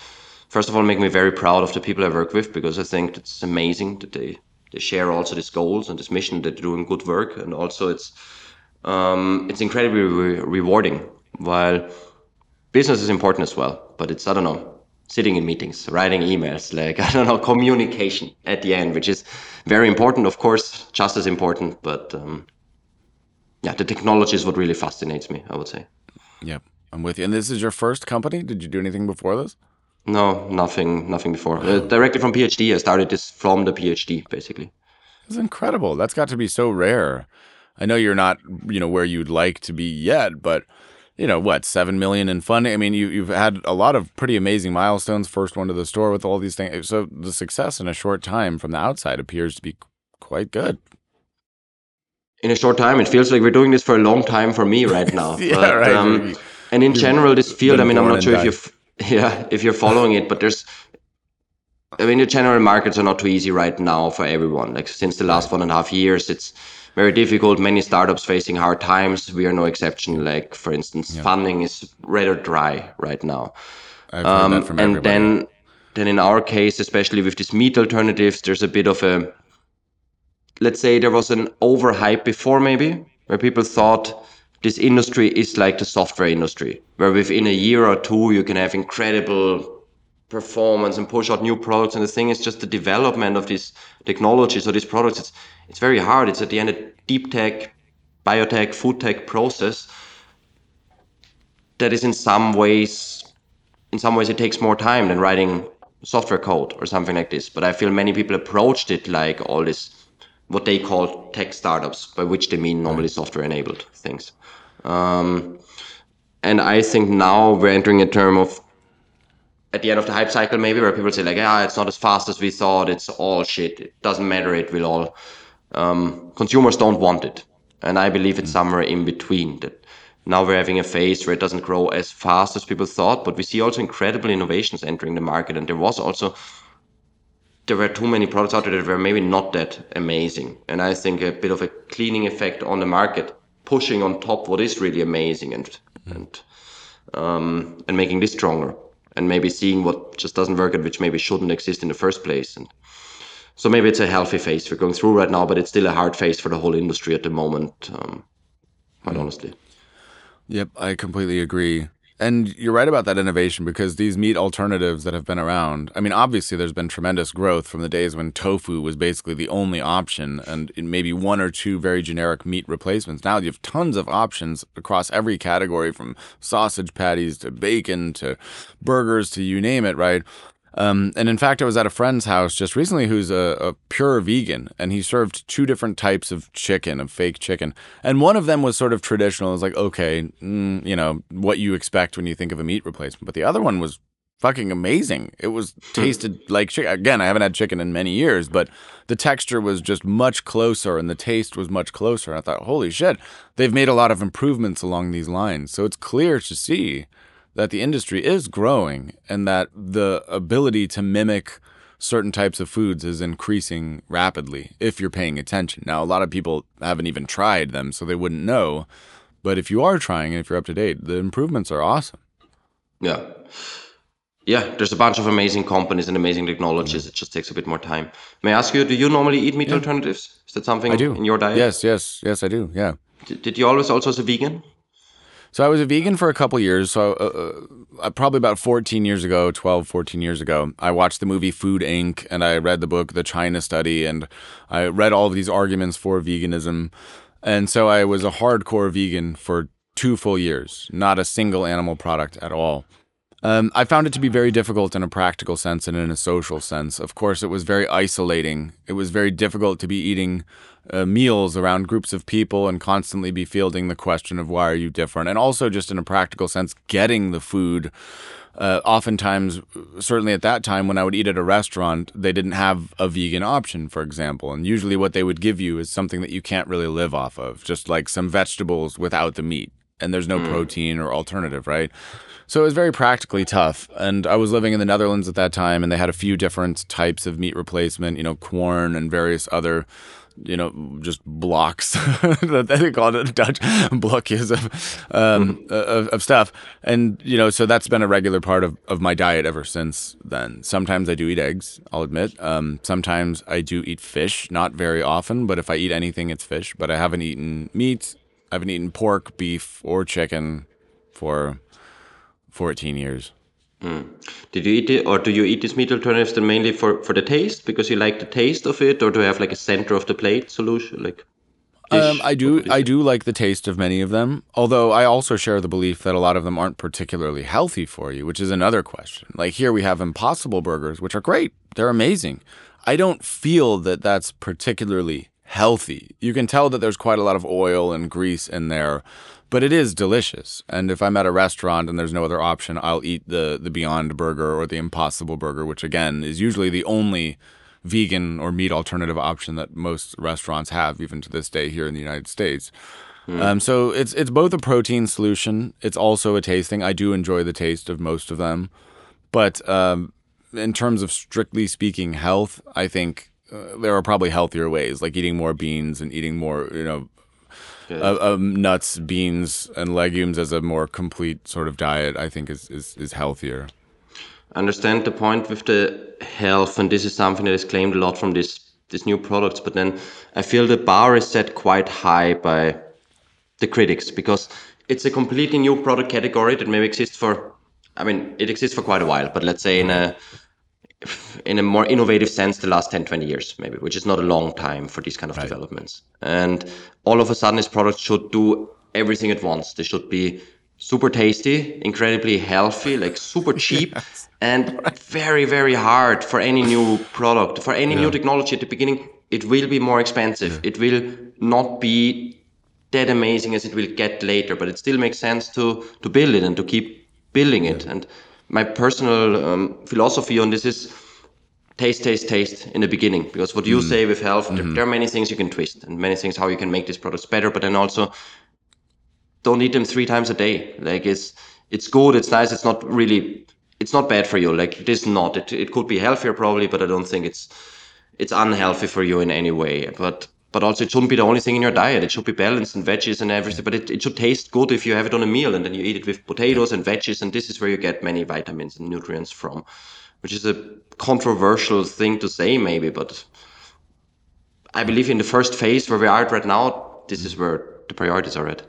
first of all, make me very proud of the people I work with because I think it's amazing that they they share also these goals and this mission that they're doing good work. And also it's um, it's incredibly re- rewarding. While business is important as well, but it's I don't know sitting in meetings, writing emails, like [LAUGHS] I don't know communication at the end, which is very important, of course, just as important. But um, yeah, the technology is what really fascinates me. I would say. Yep, I'm with you. And this is your first company? Did you do anything before this? No, nothing, nothing before. Uh, directly from PhD, I started this from the PhD, basically. It's incredible. That's got to be so rare. I know you're not, you know, where you'd like to be yet, but you know what, seven million in funding. I mean, you you've had a lot of pretty amazing milestones. First one to the store with all these things. So the success in a short time from the outside appears to be quite good. In a short time, it feels like we're doing this for a long time for me right [LAUGHS] now. Yeah, but, right. Um, and in general, this field, I mean, I'm not sure if you're, [LAUGHS] yeah, if you're following it, but there's, I mean, the general markets are not too easy right now for everyone. Like since the last one and a half years, it's very difficult. Many startups facing hard times. We are no exception. Like for instance, funding is rather dry right now. I've heard that from Um, and everybody. then then in our case especially with these meat alternatives there's a bit of a let's say there was an overhype before maybe where people thought this industry is like the software industry where within a year or two you can have incredible performance and push out new products. And the thing is just the development of these technologies or these products it's it's very hard. It's at the end a deep tech biotech food tech process that is in some ways in some ways it takes more time than writing software code or something like this. But i feel many people approached it like all this what they call tech startups by which they mean normally software enabled things. Um, and i think now we're entering a term of at the end of the hype cycle maybe where people say like yeah it's not as fast as we thought. It's all shit. It doesn't matter. It will all um, consumers don't want it. And i believe it's somewhere in between that now we're having a phase where it doesn't grow as fast as people thought but we see also incredible innovations entering the market. And there was also there were too many products out there that were maybe not that amazing. And i think a bit of a cleaning effect on the market pushing on top what is really amazing and and um, and making this stronger and maybe seeing what just doesn't work and which maybe shouldn't exist in the first place. And so maybe it's a healthy phase we're going through right now but it's still a hard phase for the whole industry at the moment um, quite honestly. Yep i completely agree and you're right about that innovation because these meat alternatives that have been around, I mean, obviously there's been tremendous growth from the days when tofu was basically the only option and maybe one or two very generic meat replacements. Now you have tons of options across every category from sausage patties to bacon to burgers to you name it, right? Um, and in fact, I was at a friend's house just recently who's a, a, pure vegan, and he served two different types of chicken, of fake chicken. And one of them was sort of traditional. It was like, okay, mm, you know, what you expect when you think of a meat replacement. But the other one was fucking amazing. It was hmm. tasted like chicken. Again, I haven't had chicken in many years, but the texture was just much closer and the taste was much closer. And I thought, holy shit, they've made a lot of improvements along these lines. So it's clear to see that the industry is growing and that the ability to mimic certain types of foods is increasing rapidly if you're paying attention. Now, a lot of people haven't even tried them, so they wouldn't know. But if you are trying and if you're up to date, the improvements are awesome. Yeah. Yeah, there's a bunch of amazing companies and amazing technologies. Mm-hmm. It just takes a bit more time. May I ask you, do you normally eat meat yeah. alternatives? Is that something I do. in your diet? Yes, yes, yes, I do. Yeah. D- did you always also as a vegan? So I was a vegan for a couple years. So uh, uh, probably about 14 years ago, 12, 14 years ago, I watched the movie Food Inc. and I read the book The China Study and I read all of these arguments for veganism. And so I was a hardcore vegan for two full years, not a single animal product at all. Um, I found it to be very difficult in a practical sense and in a social sense. Of course, it was very isolating. It was very difficult to be eating uh, meals around groups of people and constantly be fielding the question of why are you different and also just in a practical sense getting the food uh, oftentimes certainly at that time when i would eat at a restaurant they didn't have a vegan option for example and usually what they would give you is something that you can't really live off of just like some vegetables without the meat and there's no mm. protein or alternative right so it was very practically tough and i was living in the netherlands at that time and they had a few different types of meat replacement you know Quorn and various other you know, just blocks [LAUGHS] that they call it Dutch [LAUGHS] blokjes of, um, mm-hmm. of, of stuff, and you know, so that's been a regular part of, of my diet ever since then. Sometimes I do eat eggs, I'll admit. Um, sometimes I do eat fish, not very often, but if I eat anything, it's fish. But I haven't eaten meat, I haven't eaten pork, beef, or chicken for fourteen years. Mm. Did you eat it, or do you eat these meat alternatives then mainly for, for the taste because you like the taste of it, or do you have like a center of the plate solution, like? Um, I do. I do like the taste of many of them. Although I also share the belief that a lot of them aren't particularly healthy for you, which is another question. Like here we have Impossible Burgers, which are great. They're amazing. I don't feel that that's particularly healthy. You can tell that there's quite a lot of oil and grease in there, but it is delicious. And if I'm at a restaurant and there's no other option, I'll eat the the Beyond Burger or the Impossible Burger, which again is usually the only vegan or meat alternative option that most restaurants have, even to this day here in the United States. Mm. Um, so it's it's both a protein solution. It's also a tasting. I do enjoy the taste of most of them, but um, in terms of strictly speaking health, I think uh, there are probably healthier ways, like eating more beans and eating more, you know, uh, nuts, beans, and legumes as a more complete sort of diet, I think is, is, is healthier. I understand the point with the health, and this is something that is claimed a lot from this these new products. But then I feel the bar is set quite high by the critics because it's a completely new product category that maybe exists for. I mean, it exists for quite a while, but let's say in a in a more innovative sense the last 10 20 years maybe which is not a long time for these kind of right. developments and all of a sudden this product should do everything at once they should be super tasty incredibly healthy like super [LAUGHS] cheap yes. and very very hard for any new product for any yeah. new technology at the beginning it will be more expensive yeah. it will not be that amazing as it will get later but it still makes sense to to build it and to keep building it yeah. and my personal um, philosophy on this is taste, taste, taste in the beginning. Because what you mm. say with health, mm-hmm. there, there, are many things you can twist and many things how you can make these products better. But then also, don't eat them three times a day. Like it's it's good, it's nice, it's not really, it's not bad for you. Like it is not. It it could be healthier probably, but I don't think it's it's unhealthy for you in any way. But but also it shouldn't be the only thing in your diet. It should be balanced and veggies and everything. But it, it should taste good if you have it on a meal and then you eat it with potatoes and veggies, and this is where you get many vitamins and nutrients from, which is a controversial thing to say maybe, but I believe in the first phase where we are right now, this is where the priorities are at.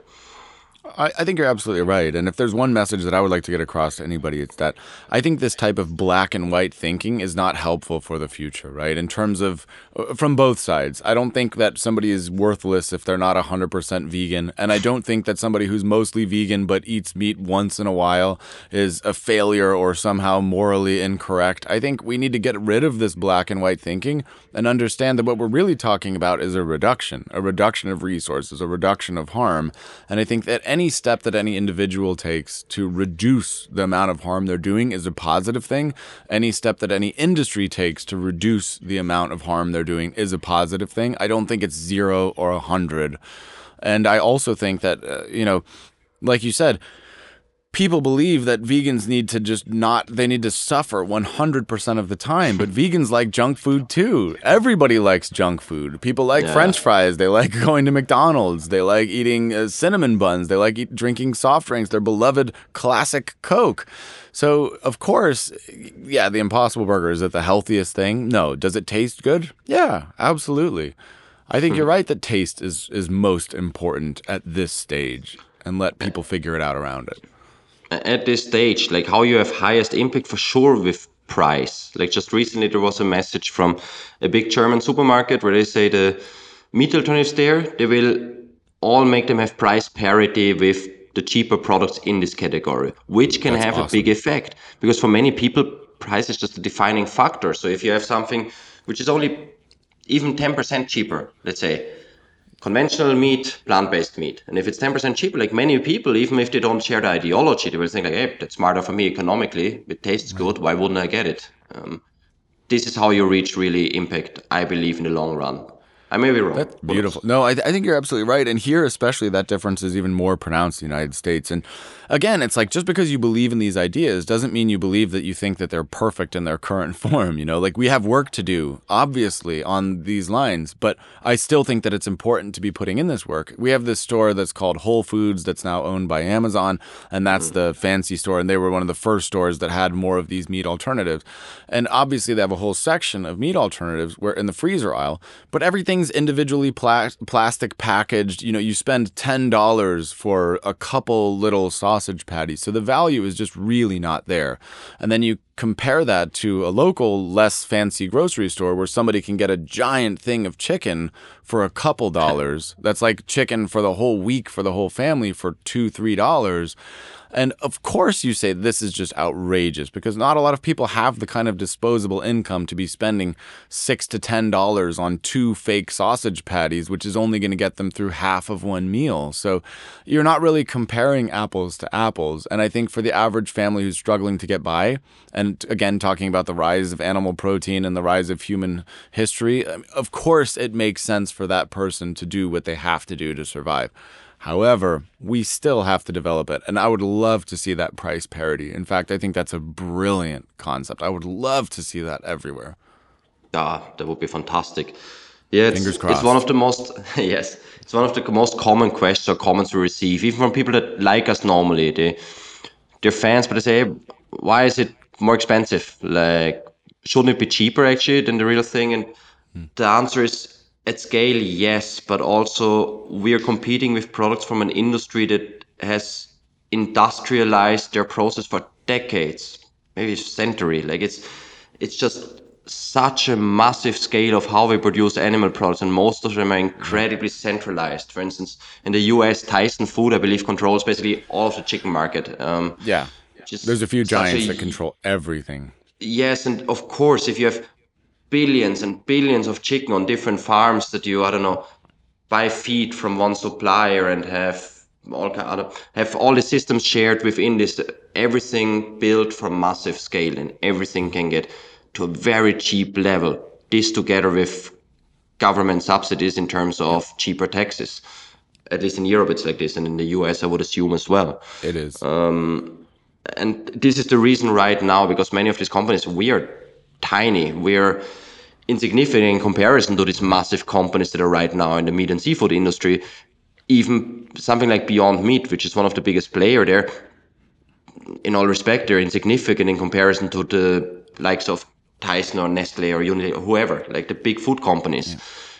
I, I, think you're absolutely right. And if there's one message that I would like to get across to anybody, it's that I think this type of black and white thinking is not helpful for the future, right? In terms of uh, from both sides. I don't think that somebody is worthless if they're not 100% vegan. And I don't think that somebody who's mostly vegan but eats meat once in a while is a failure or somehow morally incorrect. I think we need to get rid of this black and white thinking and understand that what we're really talking about is a reduction, a reduction of resources, a reduction of harm. And I think that any any step that any individual takes to reduce the amount of harm they're doing is a positive thing. Any step that any industry takes to reduce the amount of harm they're doing is a positive thing. I don't think it's zero or a hundred. And I also think that, uh, you know, like you said, people believe that vegans need to just not they need to suffer 100% of the time but [LAUGHS] vegans like junk food too. Everybody likes junk food. People like yeah. french fries. They like [LAUGHS] going to mcdonald's. They like eating uh, cinnamon buns. They like eat, drinking soft drinks. Their beloved classic coke. So of course yeah the impossible burger is it the healthiest thing? No. Does it taste good? Yeah absolutely. I think hmm. you're right that taste is is most important at this stage and let people figure it out around it at this stage, like how you have highest impact for sure with price. Like just recently, there was a message from a big German supermarket where they say the meat alternatives there, they will all make them have price parity with the cheaper products in this category, which can That's have awesome. a big effect because for many people, price is just a defining factor. So if you have something which is only even 10% cheaper, let's say, conventional meat, plant-based meat. And if it's 10% cheaper, like many people, even if they don't share the ideology, they will think like, hey, that's smarter for me economically. It tastes good. Why wouldn't I get it? Um, this is how you reach really impact, I believe, in the long run. I may be wrong. That's beautiful. No, I, th- I think you're absolutely right. And here, especially, that difference is even more pronounced in the United States. And again, it's like just because you believe in these ideas doesn't mean you believe that you think that they're perfect in their current [LAUGHS] form. You know, like we have work to do, obviously, on these lines, but I still think that it's important to be putting in this work. We have this store that's called Whole Foods that's now owned by Amazon, and that's mm. the fancy store. And they were one of the first stores that had more of these meat alternatives. And obviously, they have a whole section of meat alternatives where in the freezer aisle, but everything's individually pla- plastic packaged. You know, you spend $10 for a couple little sausage patties. So the value is just really not there. And then you compare that to a local, less fancy grocery store where somebody can get a giant thing of chicken for a couple dollars. [LAUGHS] That's like chicken for the whole week for the whole family for two, three dollars. And of course, you say this is just outrageous because not a lot of people have the kind of disposable income to be spending six to ten dollars on two fake sausage patties, which is only going to get them through half of one meal. So you're not really comparing apples to apples. And I think for the average family who's struggling to get by, and again, talking about the rise of animal protein and the rise of human history, um, of course, it makes sense for that person to do what they have to do to survive. However, we still have to develop it. And I would love to see that price parity. In fact, I think that's a brilliant concept. I would love to see that everywhere. Ah, that would be fantastic. Yeah, it's, it's one of the most [LAUGHS] yes, it's one of the most common questions or comments we receive, even from people that like us normally. They they're fans, but they say, why is it more expensive? Like, shouldn't it be cheaper actually than the real thing? And hmm. the answer is at scale, yes, but also we are competing with products from an industry that has industrialized their process for decades, maybe a century. Like it's it's just such a massive scale of how we produce animal products, and most of them are incredibly centralized. For instance, in the U.S., Tyson Food, I believe, controls basically all of the chicken market. Um, yeah, there's a few giants a, that control everything. Yes, and of course, if you have billions and billions of chicken on different farms that you I don't know buy feed from one supplier and have all kind of have all the systems shared within this. Everything built from massive scale and everything can get to a very cheap level. This together with government subsidies in terms of cheaper taxes. At least in Europe it's like this and in the US I would assume as well. It is. Um, and this is the reason right now because many of these companies we are tiny. We're insignificant in comparison to these massive companies that are right now in the meat and seafood industry. Even something like Beyond Meat, which is one of the biggest player there, in all respect, they're insignificant in comparison to the likes of Tyson or Nestle or Unilever, whoever, like the big food companies. Yeah.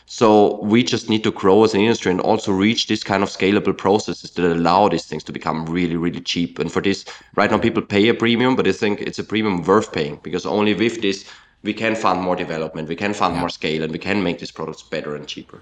So we just need to grow as an industry and also reach this kind of scalable processes that allow these things to become really, really cheap. And for this, right now people pay a premium, but I think it's a premium worth paying because only with this we can fund more development, we can fund yeah. more scale, and we can make these products better and cheaper.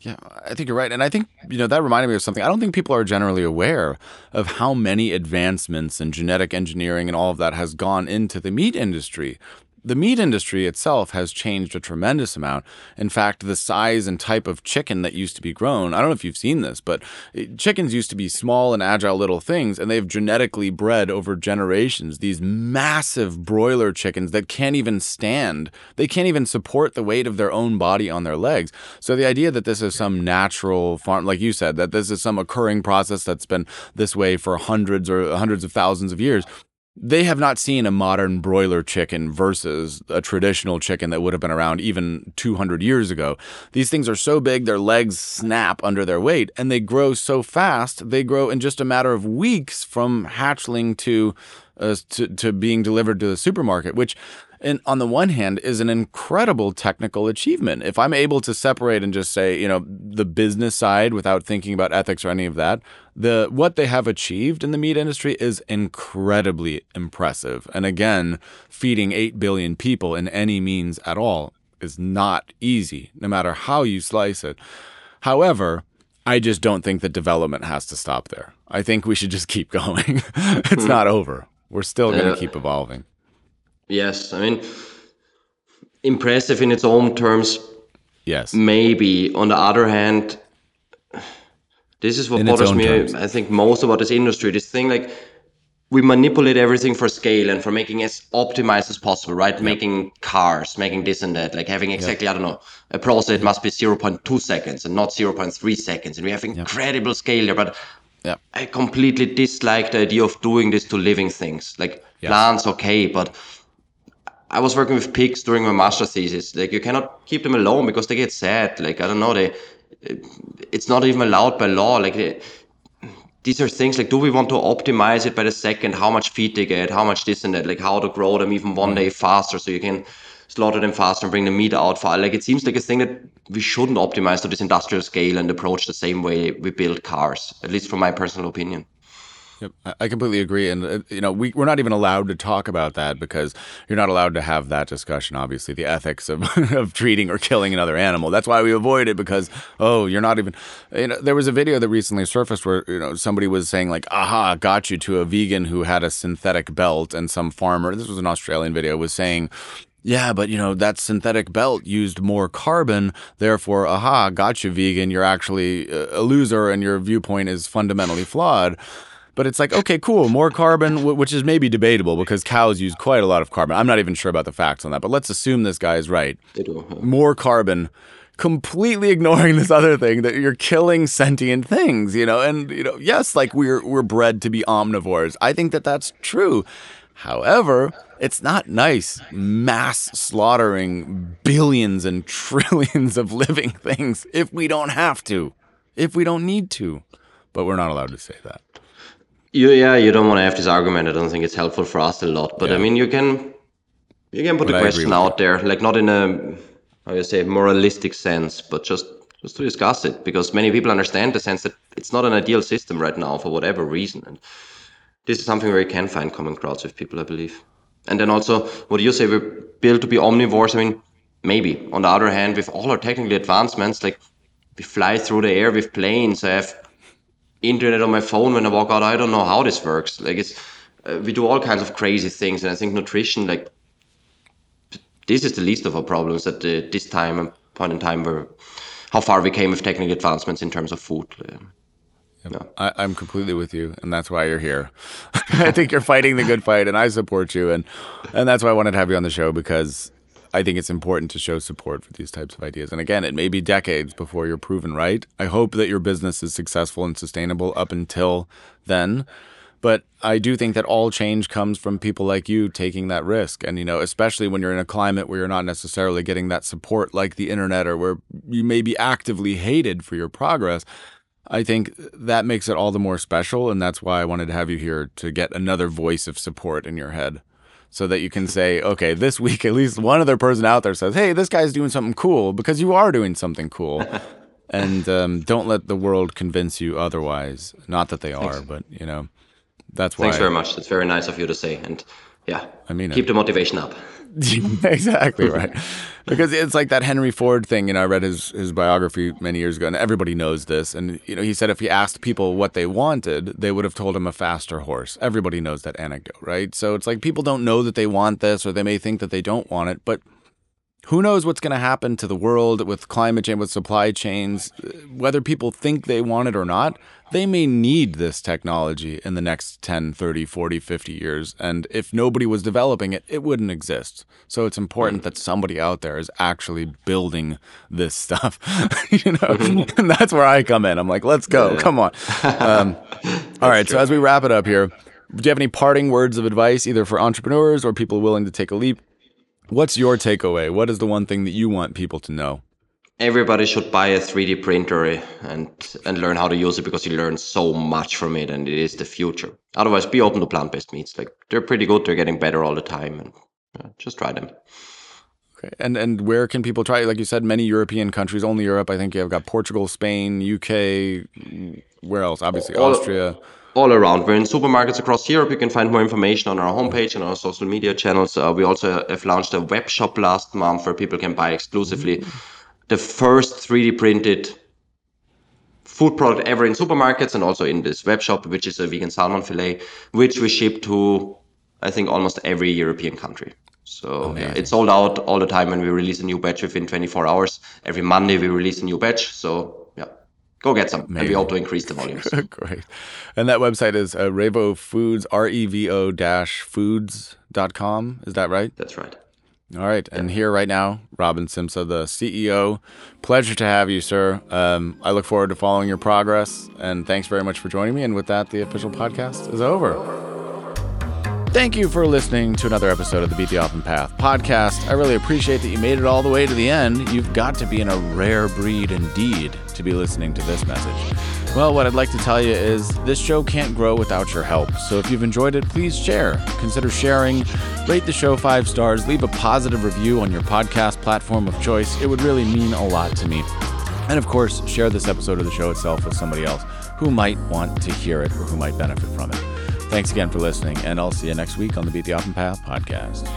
Yeah, I think you're right. And I think, you know, that reminded me of something. I don't think people are generally aware of how many advancements in genetic engineering and all of that has gone into the meat industry the meat industry itself has changed a tremendous amount. In fact, the size and type of chicken that used to be grown, I don't know if you've seen this, but eh, chickens used to be small and agile little things, and they've genetically bred over generations these massive broiler chickens that can't even stand. They can't even support the weight of their own body on their legs. So the idea that this is some natural farm, like you said, that this is some occurring process that's been this way for hundreds or hundreds of thousands of years they have not seen a modern broiler chicken versus a traditional chicken that would have been around even 200 years ago. These things are so big, their legs snap under their weight, and they grow so fast, they grow in just a matter of weeks from hatchling to, uh, to, to being delivered to the supermarket, which and on the one hand is an incredible technical achievement. If I'm able to separate and just say, you know, the business side without thinking about ethics or any of that, the what they have achieved in the meat industry is incredibly impressive. And again, feeding 8 billion people in any means at all is not easy, no matter how you slice it. However, I just don't think that development has to stop there. I think we should just keep [LAUGHS] going. it's hmm. not over. We're still going to keep evolving. Yes, I mean, impressive in its own terms. Yes. Maybe. On the other hand, this is what in bothers me. Terms. I think most about this industry. This thing like we manipulate everything for scale and for making as optimized as possible, right? Yep. Making cars, making this and that, like having exactly, yep. I don't know, a process it must be 0.2 seconds and not 0.3 seconds. And we have incredible yep. scale there, but yeah. I completely dislike the idea of doing this to living things. Like plants, okay, but I was working with pigs during my master thesis. Like you cannot keep them alone because they get sad. Like I don't know, they it's not even allowed by law. Like they, these are things like do we want to optimize it by the second? How much feed they get? How much this and that? Like how to grow them even one day faster so you can slaughter them faster and bring the meat out far. Like it seems like a thing that we shouldn't optimize to this industrial scale and approach the same way we build cars. At least from my personal opinion. Yep, I completely agree, and uh, you know we we're not even allowed to talk about that because you're not allowed to have that discussion. Obviously, the ethics of [LAUGHS] of treating or killing another animal. That's why we avoid it because oh, you're not even. You know, there was a video that recently surfaced where you know somebody was saying like, "Aha, got you" to a vegan who had a synthetic belt, and some farmer. This was an Australian video was saying. Yeah, but you know, that synthetic belt used more carbon. Therefore, aha, got you, vegan. You're actually a loser and your viewpoint is fundamentally flawed. But it's like, okay, cool, more carbon, which is maybe debatable because cows use quite a lot of carbon. I'm not even sure about the facts on that, but let's assume this guy is right. They do. Huh? More carbon, completely ignoring this other thing that you're killing sentient things, you know. And you know, yes, like we're we're bred to be omnivores. I think that that's true. However, it's not nice mass slaughtering billions and [LAUGHS] trillions of living things if we don't have to, if we don't need to. But we're not allowed to say that. You, yeah, you don't want to have this argument. I don't think it's helpful for us a lot. But yeah. I mean, you can you can put but the question out there, like not in a how you say moralistic sense, but just just to discuss it, because many people understand the sense that it's not an ideal system right now for whatever reason, and this is something where you can find common grounds with people, I believe. And then also, what you say, we're built to be omnivores. I mean, maybe. On the other hand, with all our technical advancements, like we fly through the air with planes. I have internet on my phone when I walk out. I don't know how this works. Like it's uh, we do all kinds of crazy things, and I think nutrition, like this, is the least of our problems at the, this time and point in time where how far we came with technical advancements in terms of food. Uh, Yep. I, am completely with you, and that's why you're here. [LAUGHS] I think you're fighting the good fight, and I support you, and and that's why I wanted to have you on the show because I think it's important to show support for these types of ideas. And again, it may be decades before you're proven right. I hope that your business is successful and sustainable up until then. But I do think that all change comes from people like you taking that risk. And, you know, especially when you're in a climate where you're not necessarily getting that support like the internet or where you may be actively hated for your progress. I think that makes it all the more special. And that's why I wanted to have you here to get another voice of support in your head so that you can say, okay, this week at least one other person out there says, hey, this guy's doing something cool because you are doing something cool. [LAUGHS] and um, don't let the world convince you otherwise. Not that they are, Thanks. but you know, that's why. Thanks very much. That's very nice of you to say. And yeah, I mean, keep it. the motivation up. [LAUGHS] exactly right. because it's like that Henry Ford thing. You know, I read his his biography many years ago, and everybody knows this. And you know, he said if he asked people what they wanted, they would have told him a faster horse. Everybody knows that anecdote, right? So it's like people don't know that they want this, or they may think that they don't want it, but who knows what's going to happen to the world with climate change, with supply chains, whether people think they want it or not. They may need this technology in the next 10, 30, 40, 50 years. And if nobody was developing it, it wouldn't exist. So it's important that somebody out there is actually building this stuff. [LAUGHS] you know, mm-hmm. [LAUGHS] and that's where I come in. I'm like, let's go. Come on. Um, [LAUGHS] all right. True. So as we wrap it up here, do you have any parting words of advice, either for entrepreneurs or people willing to take a leap? What's your takeaway? What is the one thing that you want people to know? Everybody should buy a 3D printer and and learn how to use it because you learn so much from it and it is the future. Otherwise, be open to plant-based meats. Like they're pretty good. They're getting better all the time, and uh, just try them. Okay. And and where can people try? Like you said, many European countries, only Europe. I think you've got Portugal, Spain, UK. Where else? Obviously, all, Austria all around. We're in supermarkets across Europe. You can find more information on our homepage and our social media channels. Uh, we also have launched a web shop last month where people can buy exclusively the first 3D printed food product ever in supermarkets and also in this web shop, which is a vegan salmon fillet, which we ship to, I think, almost every European country. So yeah, it's sold out all the time when we release a new batch within 24 hours. Every Monday we release a new batch. So go get some. Maybe. And we hope to increase the volumes. [LAUGHS] Great. And that website is uh, Revo Foods, R E V O dash foods.com. Is that right? That's right. All right. And here right now, Robin Simsa, the CEO. Pleasure to have you, sir. Um, I look forward to following your progress. And thanks very much for joining me. And with that, the official podcast is over. Thank you for listening to another episode of the Beat the Often Path podcast. I really appreciate that you made it all the way to the end. You've got to be in a rare breed indeed to be listening to this message. Well, what I'd like to tell you is this show can't grow without your help. So if you've enjoyed it, please share. Consider sharing, rate the show five stars, leave a positive review on your podcast platform of choice. It would really mean a lot to me. And of course, share this episode of the show itself with somebody else who might want to hear it or who might benefit from it. Thanks again for listening, and I'll see you next week on the Beat the Often Path podcast.